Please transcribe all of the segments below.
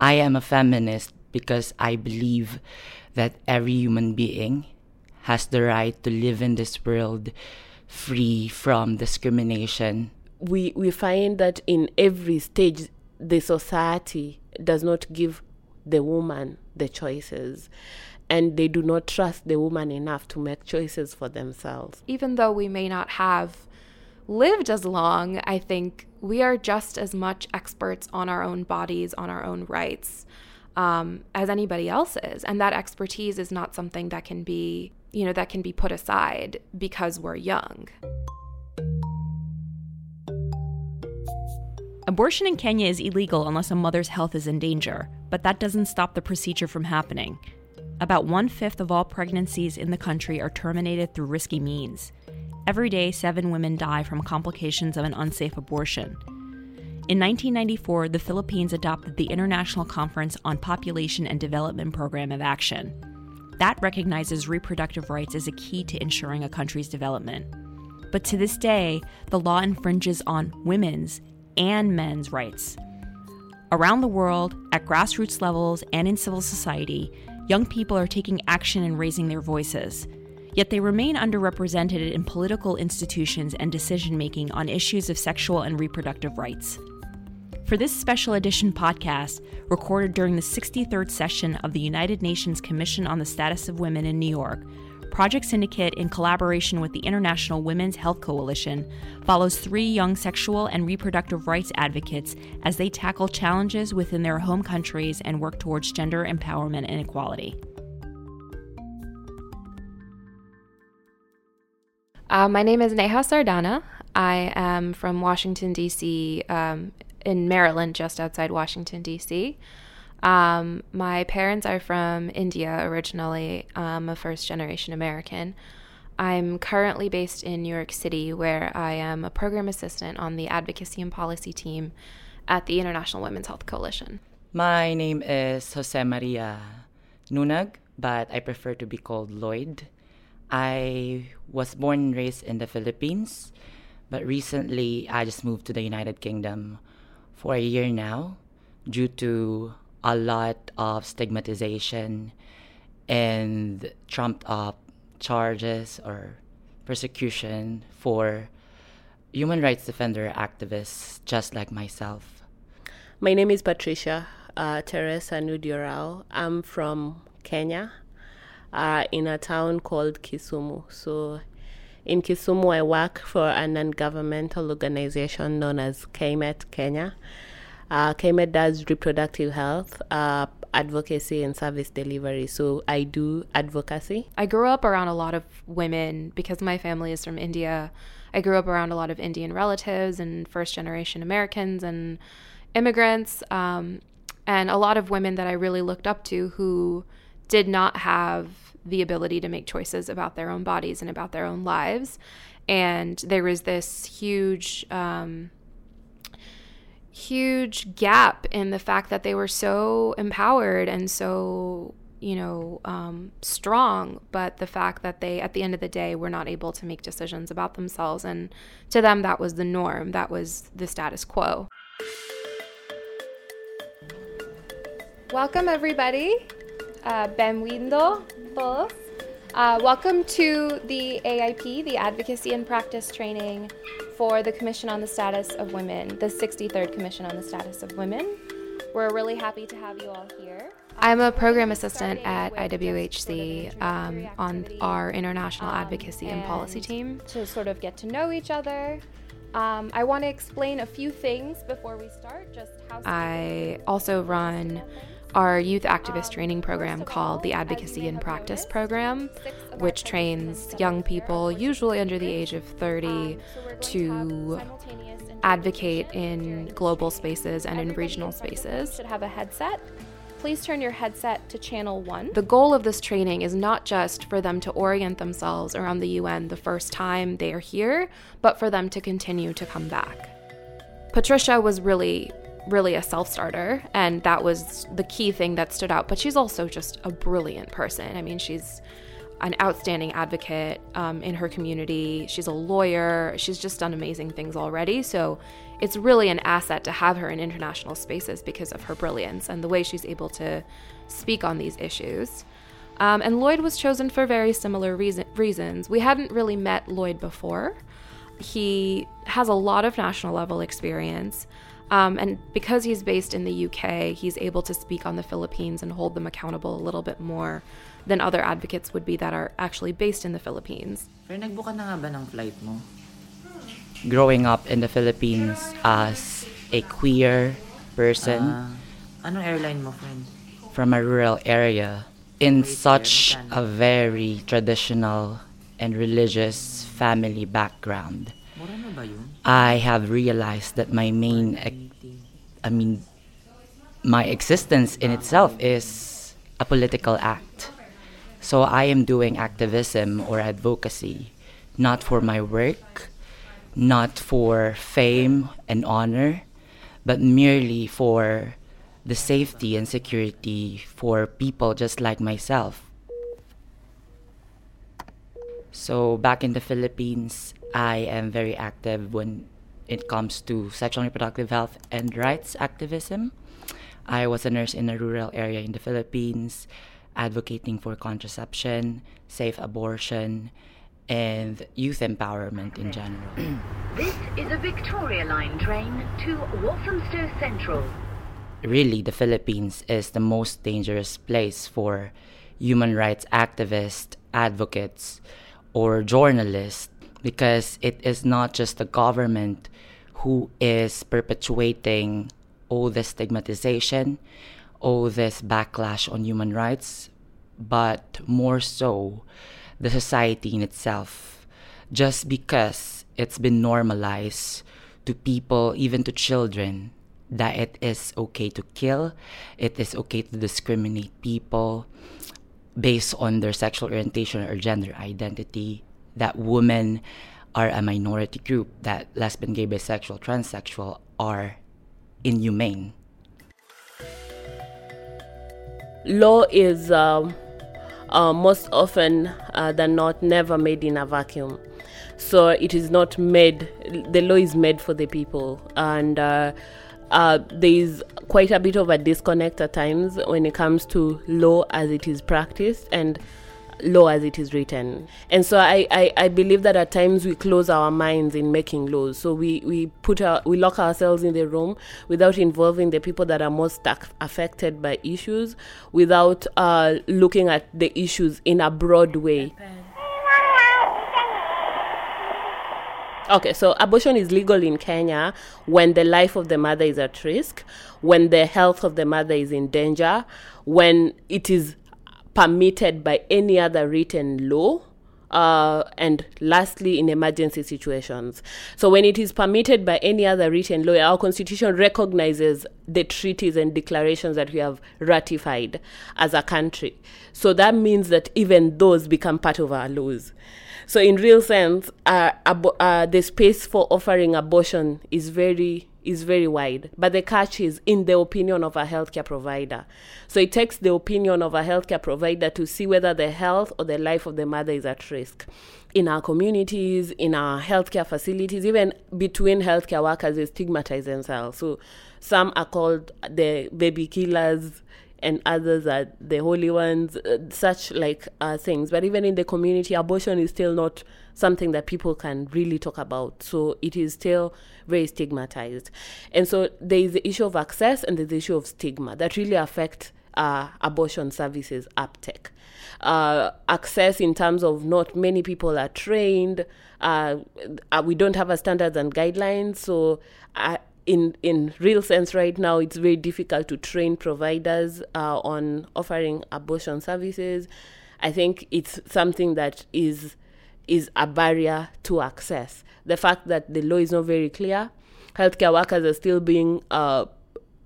I am a feminist because I believe that every human being has the right to live in this world free from discrimination. We, we find that in every stage, the society does not give the woman the choices and they do not trust the woman enough to make choices for themselves. Even though we may not have lived as long, I think we are just as much experts on our own bodies, on our own rights, um, as anybody else is. And that expertise is not something that can be, you know, that can be put aside because we're young. Abortion in Kenya is illegal unless a mother's health is in danger, but that doesn't stop the procedure from happening. About one fifth of all pregnancies in the country are terminated through risky means. Every day, seven women die from complications of an unsafe abortion. In 1994, the Philippines adopted the International Conference on Population and Development Program of Action. That recognizes reproductive rights as a key to ensuring a country's development. But to this day, the law infringes on women's and men's rights. Around the world, at grassroots levels and in civil society, young people are taking action and raising their voices. Yet they remain underrepresented in political institutions and decision making on issues of sexual and reproductive rights. For this special edition podcast, recorded during the 63rd session of the United Nations Commission on the Status of Women in New York, Project Syndicate, in collaboration with the International Women's Health Coalition, follows three young sexual and reproductive rights advocates as they tackle challenges within their home countries and work towards gender empowerment and equality. Uh, my name is Neha Sardana. I am from Washington, D.C., um, in Maryland, just outside Washington, D.C. Um, my parents are from India originally. I'm a first generation American. I'm currently based in New York City, where I am a program assistant on the advocacy and policy team at the International Women's Health Coalition. My name is Jose Maria Nunag, but I prefer to be called Lloyd. I was born and raised in the Philippines, but recently I just moved to the United Kingdom for a year now due to a lot of stigmatization and trumped up charges or persecution for human rights defender activists just like myself. My name is Patricia uh, Teresa Nudyorao. I'm from Kenya, uh, in a town called Kisumu. So, in Kisumu, I work for a non governmental organization known as KMET Kenya. Uh, KMET does reproductive health, uh, advocacy, and service delivery. So I do advocacy. I grew up around a lot of women because my family is from India. I grew up around a lot of Indian relatives and first generation Americans and immigrants, um, and a lot of women that I really looked up to who did not have the ability to make choices about their own bodies and about their own lives. And there was this huge, um, huge gap in the fact that they were so empowered and so you know um, strong but the fact that they at the end of the day were not able to make decisions about themselves. And to them that was the norm. That was the status quo. Welcome everybody. Uh, benvindo uh, welcome to the AIP, the Advocacy in Practice Training for the Commission on the Status of Women, the 63rd Commission on the Status of Women. We're really happy to have you all here. I'm a program assistant at IWHC um, on our international advocacy and policy team to sort of get to know each other. Um, I want to explain a few things before we start. Just how I also run our youth activist training program called the Advocacy in Practice Program, which trains young people, usually under the age of 30, to advocate in global spaces and in regional spaces. Should have a headset. Please turn your headset to channel one. The goal of this training is not just for them to orient themselves around the UN the first time they are here, but for them to continue to come back. Patricia was really really a self starter, and that was the key thing that stood out. But she's also just a brilliant person. I mean, she's an outstanding advocate um, in her community. She's a lawyer. She's just done amazing things already. So it's really an asset to have her in international spaces because of her brilliance and the way she's able to speak on these issues. Um, and Lloyd was chosen for very similar reason- reasons. We hadn't really met Lloyd before. He has a lot of national level experience. Um, and because he's based in the UK, he's able to speak on the Philippines and hold them accountable a little bit more than other advocates would be that are actually based in the Philippines. Pero nagbuka na ba ng flight mo? Growing up in the Philippines as a queer person anong airline mo, friend? from a rural area in such a very traditional and religious family background, Mura ba yun? I have realized that my main, I mean, my existence in itself is a political act. So I am doing activism or advocacy, not for my work, not for fame and honor, but merely for the safety and security for people just like myself. So back in the Philippines, I am very active when it comes to sexual and reproductive health and rights activism. I was a nurse in a rural area in the Philippines, advocating for contraception, safe abortion, and youth empowerment in general. This is a Victoria Line train to Walthamstow Central. really the Philippines is the most dangerous place for human rights activists, advocates, or journalists because it is not just the government who is perpetuating all this stigmatization, all this backlash on human rights, but more so the society in itself. Just because it's been normalized to people, even to children, that it is okay to kill, it is okay to discriminate people based on their sexual orientation or gender identity, that women are a minority group, that lesbian, gay, bisexual, transsexual are inhumane. law is um, uh, most often uh, than not never made in a vacuum. So it is not made, the law is made for the people. And uh, there is quite a bit of a disconnect at times when it comes to law as it is practiced and law as it is written. And so I, I, I believe that at times we close our minds in making laws. So we, we put our, we lock ourselves in the room without involving the people that are most affected by issues, without uh, looking at the issues in a broad way. Okay, so abortion is legal in Kenya when the life of the mother is at risk, when the health of the mother is in danger, when it is permitted by any other written law. Uh, and lastly, in emergency situations. So, when it is permitted by any other written law, our constitution recognizes the treaties and declarations that we have ratified as a country. So, that means that even those become part of our laws. So, in real sense, uh, uh, the space for offering abortion is very is very wide. But the catch is in the opinion of a healthcare provider. So it takes the opinion of a healthcare provider to see whether the health or the life of the mother is at risk. In our communities, in our healthcare facilities, even between healthcare workers, they stigmatize themselves. So some are called the baby killers and others are the holy ones, uh, such like uh, things. But even in the community, abortion is still not something that people can really talk about. So it is still very stigmatized. And so there is the issue of access and there's the issue of stigma that really affect uh, abortion services uptake. Uh, access in terms of not many people are trained. Uh, uh, we don't have a standards and guidelines. So uh, in in real sense right now it's very difficult to train providers uh, on offering abortion services. I think it's something that is is a barrier to access. The fact that the law is not very clear healthcare workers are still being uh,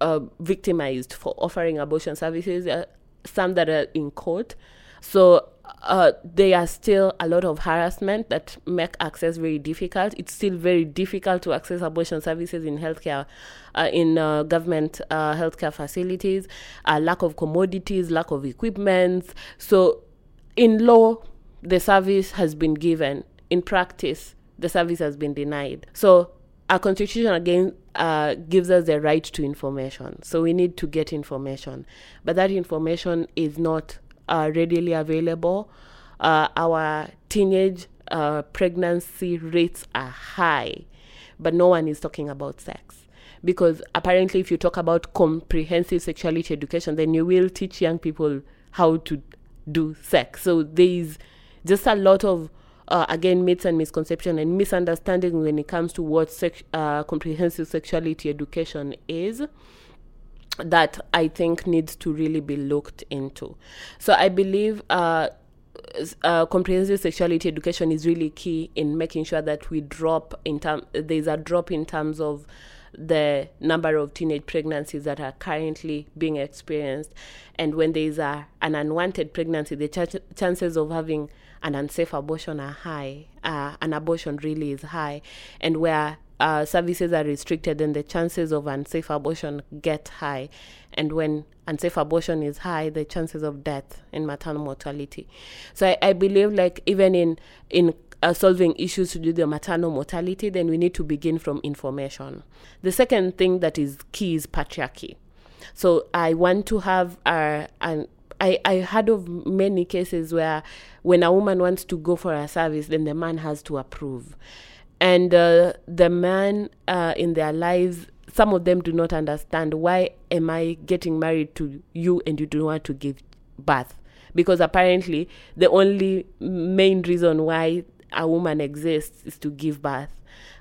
uh, victimized for offering abortion services uh, some that are in court. So uh, there are still a lot of harassment that make access very difficult. It's still very difficult to access abortion services in healthcare, uh, in uh, government uh, healthcare facilities. Uh, lack of commodities, lack of equipment. So, in law, the service has been given. In practice, the service has been denied. So, our constitution again uh, gives us the right to information. So we need to get information, but that information is not uh, readily available. Uh, our teenage uh, pregnancy rates are high, but no one is talking about sex. Because apparently, if you talk about comprehensive sexuality education, then you will teach young people how to do sex. So there is just a lot of uh, again myths and misconception and misunderstanding when it comes to what sex, uh, comprehensive sexuality education is that I think needs to really be looked into. So I believe uh, uh, comprehensive sexuality education is really key in making sure that we drop in term. There's a drop in terms of the number of teenage pregnancies that are currently being experienced, and when there is a an unwanted pregnancy, the ch- chances of having an unsafe abortion are high. Uh, an abortion really is high, and where uh, services are restricted, then the chances of unsafe abortion get high. And when unsafe abortion is high, the chances of death and maternal mortality. So I, I believe, like even in in uh, solving issues to do the maternal mortality, then we need to begin from information. The second thing that is key is patriarchy. So I want to have uh, an I, I heard of many cases where when a woman wants to go for a service, then the man has to approve. And uh, the man uh, in their lives, some of them do not understand why am I getting married to you and you do not want to give birth? Because apparently the only main reason why a woman exists is to give birth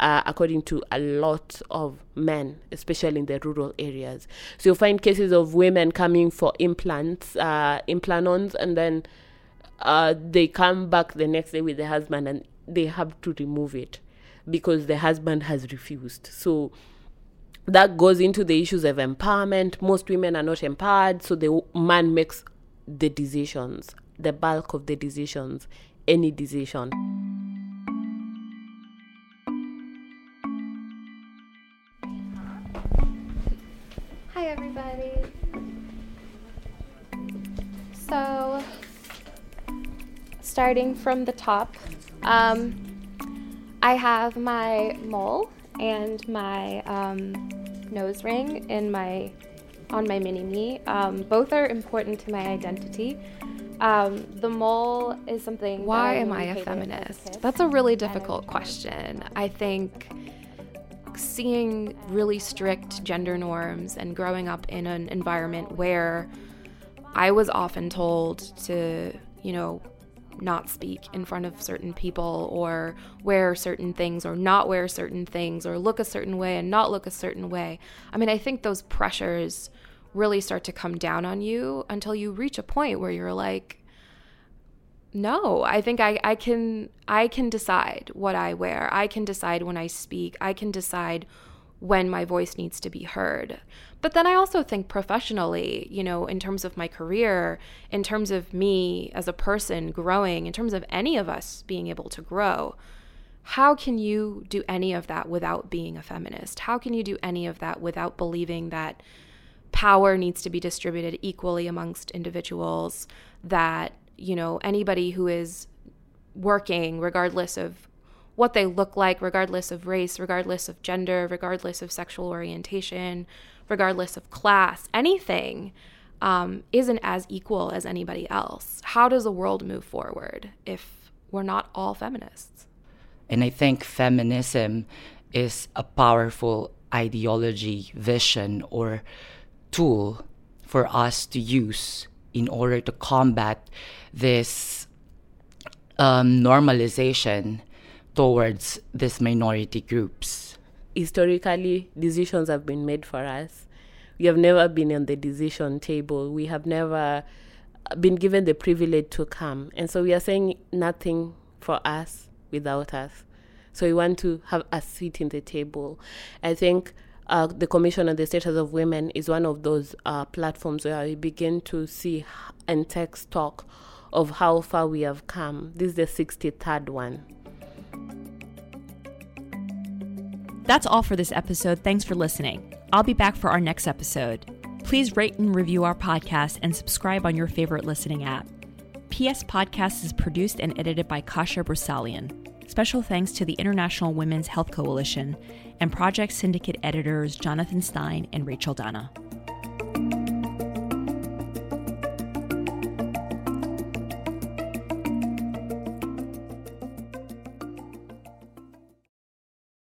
uh, according to a lot of men, especially in the rural areas. So you'll find cases of women coming for implants, uh, Implanons, and then uh, they come back the next day with the husband and they have to remove it because the husband has refused. So that goes into the issues of empowerment. Most women are not empowered, so the man makes the decisions, the bulk of the decisions, any decision. Starting from the top, um, I have my mole and my um, nose ring in my on my mini me. Um, both are important to my identity. Um, the mole is something. Why am I a feminist? kid, That's a really difficult question. I think seeing really strict gender norms and growing up in an environment where I was often told to, you know, not speak in front of certain people or wear certain things or not wear certain things or look a certain way and not look a certain way. I mean, I think those pressures really start to come down on you until you reach a point where you're like, no i think I, I can i can decide what i wear i can decide when i speak i can decide when my voice needs to be heard. But then i also think professionally you know in terms of my career in terms of me as a person growing in terms of any of us being able to grow how can you do any of that without being a feminist? How can you do any of that without believing that power needs to be distributed equally amongst individuals that you know anybody who is working regardless of what they look like regardless of race regardless of gender regardless of sexual orientation regardless of class anything um, isn't as equal as anybody else. How does the world move forward if we're not all feminists? And I think feminism is a powerful ideology, vision, or tool for us to use in order to combat this um, normalization towards these minority groups. historically decisions have been made for us. We have never been on the decision table. We have never been given the privilege to come. And so we are saying nothing for us without us. So we want to have a seat in the table. I think uh, the Commission on the Status of Women is one of those uh, platforms where we begin to see and take stock of how far we have come. This is the 63rd one. That's all for this episode. Thanks for listening. I'll be back for our next episode. Please rate and review our podcast and subscribe on your favorite listening app. PS Podcast is produced and edited by Kasha Brusalian. Special thanks to the International Women's Health Coalition and Project Syndicate editors Jonathan Stein and Rachel Dana.